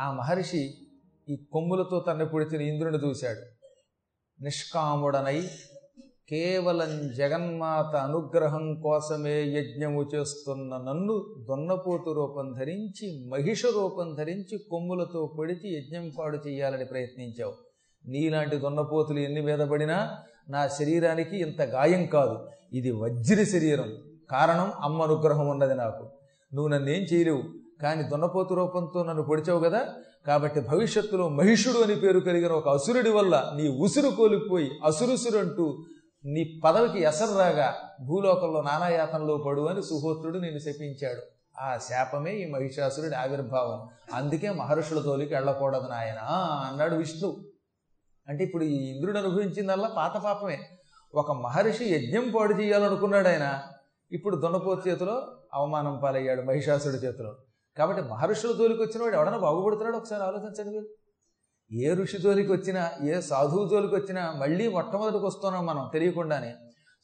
ఆ మహర్షి ఈ కొమ్ములతో తన్ను పొడిచిన ఇంద్రుని చూశాడు. నిష్కాముడనై కేవలం జగన్మాత అనుగ్రహం కోసమే యజ్ఞము చేస్తున్న నన్ను దొన్నపోతు రూపం ధరించి మహిష రూపం ధరించి కొమ్ములతో పొడిచి యజ్ఞం పాడు చేయాలని ప్రయత్నించావు. నీలాంటి దొన్నపోతులు ఎన్ని మీద పడినా నా శరీరానికి ఇంత గాయం కాదు. ఇది వజ్ర శరీరం. కారణం అమ్మ అనుగ్రహం ఉన్నది నాకు. నువ్వు నన్నేం చేయలేవు. కానీ దున్నపోతు రూపంతో నన్ను పొడిచావు కదా? కాబట్టి భవిష్యత్తులో మహిషుడు అని పేరు కలిగిన ఒక అసురుడి వల్ల నీ ఉసురు కోల్పోయి అసురుసురు అంటూ నీ పదవికి ఎసరు రాగా భూలోకంలో నానాయాతనలో పడు అని సుహోత్రుడు నేను శపించాడు. ఆ శాపమే ఈ మహిషాసురుడి ఆవిర్భావం. అందుకే మహర్షుల తోలికి వెళ్ళకూడదు నాయన అన్నాడు విష్ణు. అంటే ఇప్పుడు ఈ ఇంద్రుడు అనుభవించిందల్లా పాత పాపమే. ఒక మహర్షి యజ్ఞం పాడు చేయాలనుకున్నాడు ఆయన. ఇప్పుడు దున్నపోతు చేతిలో అవమానం పాలయ్యాడు మహిషాసుడి చేతిలో. కాబట్టి మహర్షుల జోలికి వచ్చిన వాడు ఎవడన్నా బాగుపడుతున్నాడు ఒకసారి ఆలోచించండి మీరు. ఏ ఋషి జోలికి వచ్చినా ఏ సాధువు జోలికి వచ్చినా మళ్ళీ మొట్టమొదటికి వస్తున్నాం మనం తెలియకుండానే.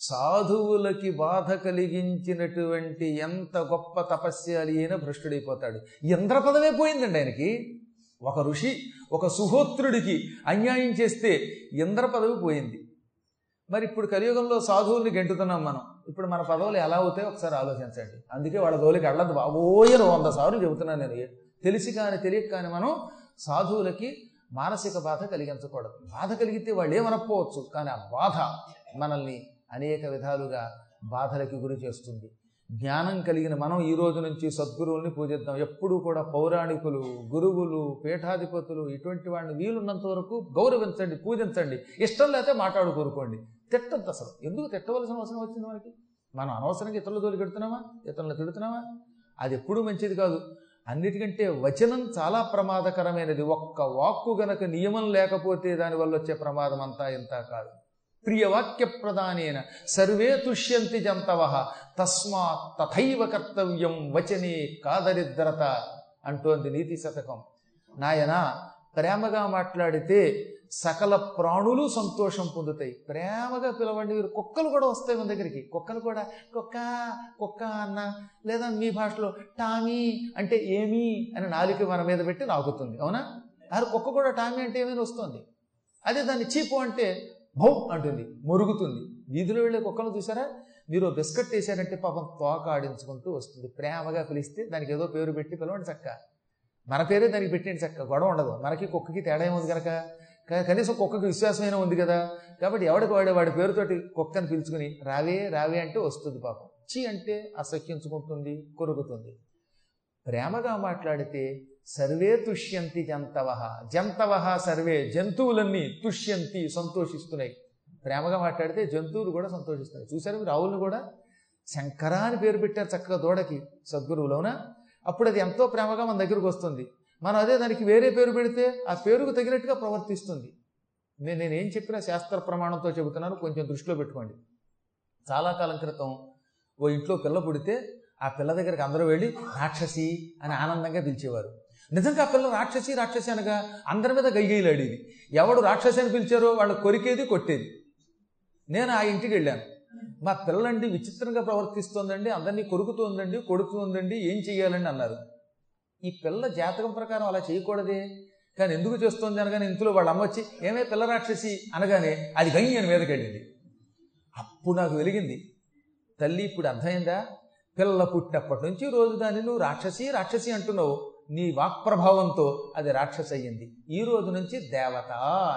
సాధువులకి బాధ కలిగించినటువంటి ఎంత గొప్ప తపస్యాలి అయినా భ్రష్టుడైపోతాడు. ఇంద్ర పదవే పోయిందండి ఆయనకి. ఒక ఋషి ఒక సుహోత్రుడికి అన్యాయం చేస్తే ఇంద్ర పదవి పోయింది. మరి ఇప్పుడు కలియుగంలో సాధువుల్ని గెంటుతున్నాం మనం. ఇప్పుడు మన పదవులు ఎలా అవుతాయో ఒకసారి ఆలోచించండి. అందుకే వాళ్ళ దోలికి వెళ్ళదు బాబోయని వంద సార్లు చెబుతున్నాను నేను. తెలిసి కానీ తెలియక కానీ మనం సాధువులకి మానసిక బాధ కలిగించకూడదు. బాధ కలిగితే వాళ్ళు ఏమనకపోవచ్చు కానీ ఆ బాధ మనల్ని అనేక విధాలుగా బాధలకి గురి చేస్తుంది. జ్ఞానం కలిగిన మనం ఈ రోజు నుంచి సద్గురువుల్ని పూజిద్దాం. ఎప్పుడూ కూడా పౌరాణికులు గురువులు పీఠాధిపతులు ఇటువంటి వాడిని వీలున్నంత వరకు గౌరవించండి పూజించండి. ఇష్టం లేకపోతే మాట్లాడుకోరుకోండి. తిట్టద్దు అసలు. ఎందుకు తిట్టవలసిన అవసరం వచ్చింది మనకి? మనం అనవసరంగా ఇతరుల జోలికి పెడుతున్నామా ఇతరులను తిడుతున్నామా? అది ఎప్పుడూ మంచిది కాదు. అన్నిటికంటే వచనం చాలా ప్రమాదకరమైనది. ఒక్క వాక్కు గనక నియమం లేకపోతే దానివల్ల వచ్చే ప్రమాదం అంతా ఇంత కాదు. ప్రియవాక్య ప్రధానేన సర్వే తుష్యంతి జంతవ తస్మాత్ తథైవ కర్తవ్యం వచనే కాదరిద్రత అంటోంది నీతి శతకం. నాయనా ప్రేమగా మాట్లాడితే సకల ప్రాణులు సంతోషం పొందుతాయి. ప్రేమగా పిలవండి. మీరు కుక్కలు కూడా వస్తాయి మన దగ్గరికి. కుక్కలు కూడా కుక్క కుక్క అన్న లేదా మీ భాషలో టామీ అంటే ఏమీ అని నాలుక మన మీద పెట్టి నాకుతుంది. అవునా? అరే కుక్క కూడా టామీ అంటే ఏమైనా వస్తుంది. అదే దాన్ని చీపు అంటే భౌ అంటుంది. మురుగుతుంది. వీధిలో వెళ్ళే కుక్కలు చూసారా? మీరు బిస్కెట్ వేసారంటే పాపం తోక ఆడించుకుంటూ వస్తుంది. ప్రేమగా పిలిస్తే దానికి ఏదో పేరు పెట్టి పిలవండి చక్క. మన పేరే దానికి పెట్టండి చక్క గొడవ ఉండదు. మనకి కుక్కకి తేడా ఏముంది కనుక కనీసం కుక్కకి విశ్వాసమైన ఉంది కదా? కాబట్టి ఎవడికి వాడే వాడి పేరుతోటి కుక్కని పిలుచుకుని రావే రావే అంటే వస్తుంది పాపం. చి అంటే అసహ్యించుకుంటుంది కొరుకుతుంది. ప్రేమగా మాట్లాడితే సర్వే తుష్యంతి జంతవహ జంతవహ సర్వే జంతువులన్నీ తుష్యంతి సంతోషిస్తున్నాయి. ప్రేమగా మాట్లాడితే జంతువులు కూడా సంతోషిస్తున్నాయి. చూసారు రావులు కూడా? శంకరా అని పేరు పెట్టారు చక్కగా దూడకి. సద్గురువులోనా అప్పుడు అది ఎంతో ప్రేమగా మన దగ్గరకు వస్తుంది. మనం అదే దానికి వేరే పేరు పెడితే ఆ పేరుకు తగినట్టుగా ప్రవర్తిస్తుంది. నేను నేనేం చెప్పినా శాస్త్ర ప్రమాణంతో చెబుతున్నాను కొంచెం దృష్టిలో పెట్టుకోండి. చాలా కాలం క్రితం ఓ ఇంట్లో పిల్ల పుడితే ఆ పిల్ల దగ్గరికి అందరూ వెళ్ళి రాక్షసి అని ఆనందంగా పిలిచేవారు. నిజంగా ఆ పిల్ల రాక్షసి రాక్షసి అనగా అందరి మీద గయ్యేలాడేది ఎవడు రాక్షసి అని పిలిచారో వాళ్ళు కొరికేది కొట్టేది. నేను ఆ ఇంటికి వెళ్ళాను. మా పిల్లలండి విచిత్రంగా ప్రవర్తిస్తోందండి అందరినీ కొరుకుతోందండి కొడుతుందండి ఏం చెయ్యాలండి అన్నారు. ఈ పిల్ల జాతకం ప్రకారం అలా చేయకూడదే? కానీ ఎందుకు చేస్తోంది అనగానే ఇంతలో వాళ్ళ అమ్మ వచ్చి ఏమే పిల్ల రాక్షసి? అనగానే అది గంగి అని మీదకి అప్పుడు నాకు వెలిగింది. తల్లి ఇప్పుడు అర్థమైందా? పిల్ల పుట్టినప్పటి నుంచి రోజు దాన్ని నువ్వు రాక్షసి రాక్షసి అంటున్నావు. నీ వాక్ప్రభావంతో అది రాక్షసి అయ్యింది. ఈ రోజు నుంచి దేవత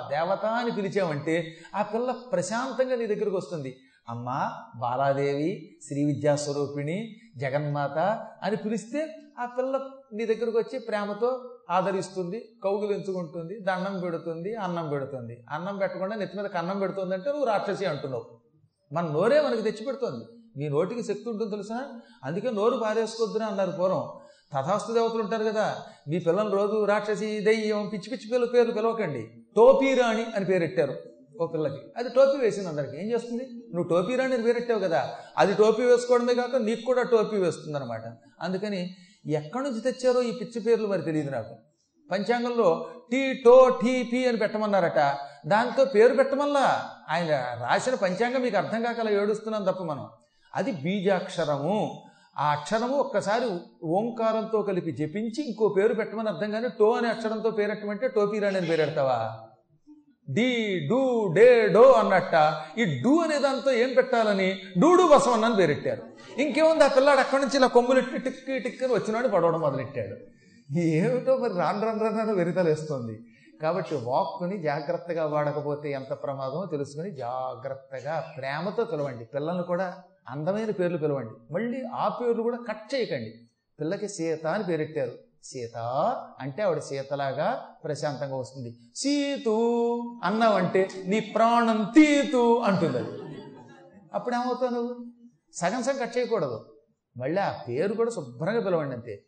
దేవత అని పిలిచావంటే ఆ పిల్ల ప్రశాంతంగా నీ దగ్గరకు వస్తుంది. అమ్మ బాలాదేవి శ్రీ విద్యాస్వరూపిణి జగన్మాత అని పిలిస్తే ఆ పిల్ల నీ దగ్గరకు వచ్చి ప్రేమతో ఆదరిస్తుంది కౌగులించుకుంటుంది దండం పెడుతుంది అన్నం పెడుతుంది. అన్నం పెట్టకుండా నెత్తి మీద కన్నం పెడుతుంది అంటే నువ్వు రాక్షసి అంటున్నావు. మన నోరే మనకి తెచ్చి పెడుతుంది. మీ నోటికి శక్తి ఉంటుంది తెలుసా? అందుకే నోరు పారేసుకోవద్దురా అన్నారు పూర్వం. తథాస్తు దేవతలు ఉంటారు కదా మీ పిల్లలు రోజు రాక్షసి దెయ్యం పిచ్చి పిచ్చి పిల్లల పేర్లు పిలవకండి. టోపీరాణి అని పేరెట్టారు. ఓ పిల్లకి. అది టోపీ వేసింది అందరికి. ఏం చేస్తుంది? నువ్వు టోపీ రాని అని పేరెట్టావు కదా. అది టోపీ వేసుకోవడమే కాక నీకు కూడా టోపీ వేస్తుంది అనమాట అందుకని ఎక్కడి నుంచి తెచ్చారో ఈ పిచ్చి పేర్లు మరి తెలియదు నాకు. పంచాంగంలో టీ టో టీ పీ అని పెట్టమన్నారట. దాంతో పేరు పెట్టమల్లా? ఆయన రాసిన పంచాంగం మీకు అర్థం కాకలా ఏడుస్తున్నాం తప్ప మనం. అది బీజాక్షరము. ఆ అక్షరము ఒక్కసారి ఓంకారంతో కలిపి జపించి ఇంకో పేరు పెట్టమని అర్థం కానీ టో అనే అక్షరంతో పేరెట్టమంటే టోపీరాణి అని పేరు పెడతావా డి డూ డే డో అన్నట్ట. ఈ డూ అనే దాంతో ఏం పెట్టాలని? డూడు బసవన్ అని పేరెట్టారు. ఇంకేముంది? ఆ పిల్లాడు అక్కడి నుంచి ఇలా కొమ్ములు ఇట్టి టిక్కి టిక్కని వచ్చినాడు పడవడం మొదలెట్టాడు. ఏమిటో మరి రాను రాను రాను వెరితలేస్తుంది కాబట్టి వాక్కుని జాగ్రత్తగా వాడకపోతే ఎంత ప్రమాదమో తెలుసుకుని జాగ్రత్తగా ప్రేమతో పిలవండి. పిల్లల్ని కూడా అందమైన పేర్లు పిలవండి. మళ్ళీ ఆ పేర్లు కూడా కట్ చేయకండి. పిల్లకి సీత అని పేరెట్టారు. సీత అంటే ఆవిడ సీతలాగా ప్రశాంతంగా వస్తుంది. సీతు అన్నావంటే నీ ప్రాణం తీతు అంటుంది అది. అప్పుడు ఏమవుతావు నువ్వు? సగం సగం కట్ చేయకూడదు. మళ్ళీ ఆ పేరు కూడా శుభ్రంగా పిలవండి అంతే.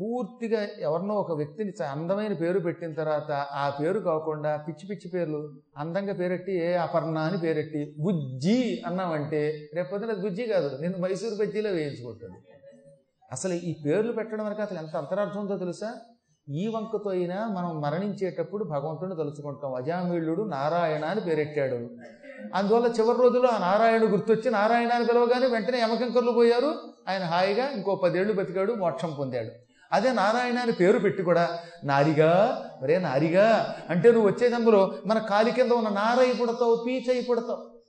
పూర్తిగా ఎవరినో ఒక వ్యక్తిని అందమైన పేరు పెట్టిన తర్వాత ఆ పేరు కాకుండా పిచ్చి పిచ్చి పేర్లు. అందంగా పేరెట్టి ఏ అపర్ణ అని పేరెట్టి బుజ్జి అన్నామంటే రేపొద్దున అది బుజ్జి కాదు. నేను మైసూరు బజ్జీలో వేయించుకుంటాను అసలు ఈ పేర్లు పెట్టడం వరకు అసలు ఎంత అంతరార్థం ఉందో తెలుసా? ఈ వంకతో అయినా మనం మరణించేటప్పుడు భగవంతుడిని తలుచుకుంటాం. అజామీళ్ళుడు నారాయణ అని పేరెట్టాడు. అందువల్ల చివరి రోజుల్లో ఆ నారాయణుడు గుర్తొచ్చి నారాయణ అని పిలవగానే వెంటనే యమకంకర్లు పోయారు. ఆయన హాయిగా ఇంకో పదేళ్ళు బతికాడు మోక్షం పొందాడు. అదే నారాయణ అని పేరు పెట్టి కూడా నారిగా మరే నారిగా అంటే నువ్వు వచ్చే జన్మలో మన కాలి కింద ఉన్న నారయ్య పుడతావు పీచయ్య పుడతావు.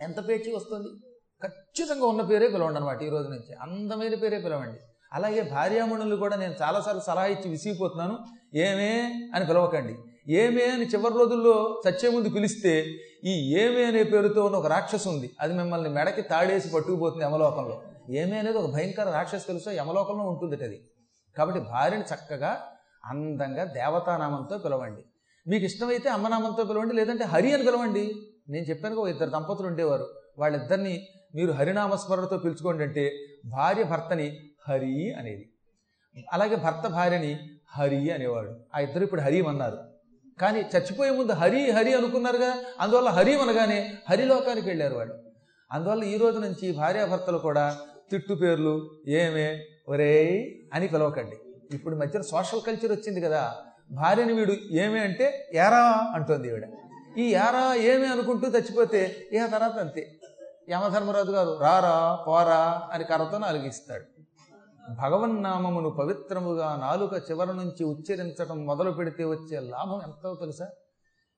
ఎంత పేచి వస్తుంది? ఖచ్చితంగా ఉన్న పేరే పిలవండి అనమాట ఈ రోజు నుంచి. అందమైన పేరే పిలవండి. అలాగే భార్యామణులు కూడా నేను చాలాసార్లు సలహా ఇచ్చి విసిగిపోతున్నాను. ఏమే అని పిలవకండి. ఏమే అని చివరి రోజుల్లో చచ్చే ముందు పిలిస్తే ఈ ఏమే అనే పేరుతో ఉన్న ఒక రాక్షసు ఉంది. అది మిమ్మల్ని మెడకి తాడేసి పట్టుకుపోతుంది యమలోకంలో. ఏమే అనేది ఒక భయంకర రాక్షసు తెలుసో యమలోకంలో ఉంటుంది అది. కాబట్టి భార్యని చక్కగా అందంగా దేవతానామంతో పిలవండి. మీకు ఇష్టమైతే అమ్మనామంతో పిలవండి లేదంటే హరి అని పిలవండి. నేను చెప్పాను ఒక ఇద్దరు దంపతులు ఉండేవారు. వాళ్ళిద్దరిని మీరు హరినామస్మరణతో పిలుచుకోండి అంటే భార్య భర్తని హరి అనేది. అలాగే భర్త భార్యని హరి అనేవాడు. ఆ ఇద్దరు ఇప్పుడు హరి అన్నారు. కానీ చచ్చిపోయే ముందు హరి హరి అనుకున్నారుగా? అందువల్ల హరి అనగానే హరిలోకానికి వెళ్ళారు వాళ్ళు. అందువల్ల ఈ రోజు నుంచి భార్యాభర్తలు కూడా తిట్టు పేర్లు ఏమే ఒరేయ్ అని పిలవకండి. ఇప్పుడు మధ్యన సోషల్ కల్చర్ వచ్చింది కదా. భార్యని వీడు ఏమే అంటే ఏరా అంటోంది ఈవిడ. ఈ ఏరా ఏమే అనుకుంటూ చచ్చిపోతే ఇక తర్వాత అంతే. యమధర్మరాజు గారు రారా పోరా అని కర్రతో నాలుగిస్తాడు. భగవన్నామమును పవిత్రముగా నాలుక చివర నుంచి ఉచ్చరించడం మొదలు పెడితే వచ్చే లాభం ఎంతో తెలుసా?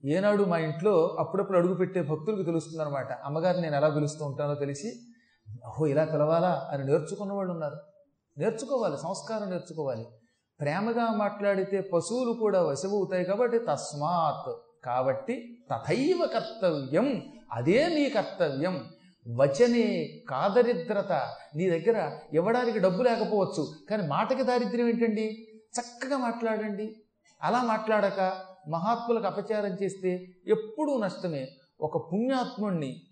ఏనాడు మా ఇంట్లో అప్పుడప్పుడు అడుగు పెట్టే భక్తులకు తెలుస్తుంది అమ్మగారు అమ్మగారిని నేను ఎలా పిలుస్తూ ఉంటానో తెలిసి ఓహో ఇలా పిలవాలా? అని నేర్చుకున్న వాళ్ళు ఉన్నారు. నేర్చుకోవాలి సంస్కారం నేర్చుకోవాలి. ప్రేమగా మాట్లాడితే పశువులు కూడా వశమవుతాయి కాబట్టి తస్మాత్. కాబట్టి తథైవ కర్తవ్యం అదే నీ కర్తవ్యం. వచనే కాదరిద్రత. నీ దగ్గర ఇవ్వడానికి డబ్బు లేకపోవచ్చు కానీ మాటకి దారిద్ర్యం ఏంటండి? చక్కగా మాట్లాడండి. అలా మాట్లాడక మహాత్ములకు అపచారం చేస్తే ఎప్పుడూ నష్టమే. ఒక పుణ్యాత్ముణ్ణి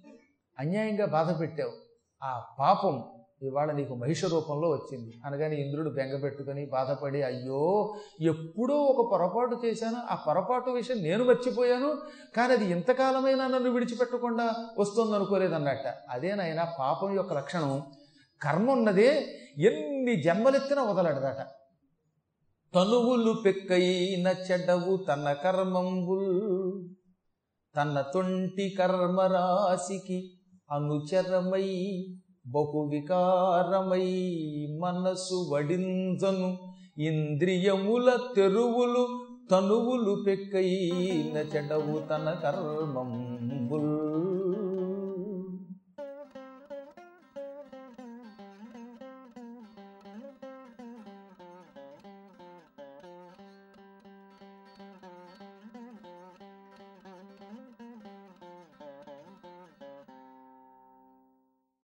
అన్యాయంగా బాధ పెట్టావు ఆ పాపం ఇవాళ నీకు మహిష రూపంలో వచ్చింది. అనగానే ఇంద్రుడు బెంగ పెట్టుకొని బాధపడి అయ్యో ఎప్పుడో ఒక పొరపాటు చేశాను. ఆ పొరపాటు విషయం నేను మర్చిపోయాను. కానీ అది ఇంతకాలమైనా నన్ను విడిచిపెట్టకుండా వస్తుంది అనుకోలేదన్నట్ట అదేనైనా పాపం యొక్క లక్షణం కర్మ ఉన్నదే ఎన్ని జన్మలెత్తినా వదలడదట. తనువులు పెక్కైన చెడ్డవు తన కర్మంబుల్ తన తొంటి కర్మరాశికి అనుచరమై బహు వికారమై మనసు వడింజను ఇంద్రియముల తెరువులు తనువులు పెక్కైన చెడవు తన కర్మంబుల్.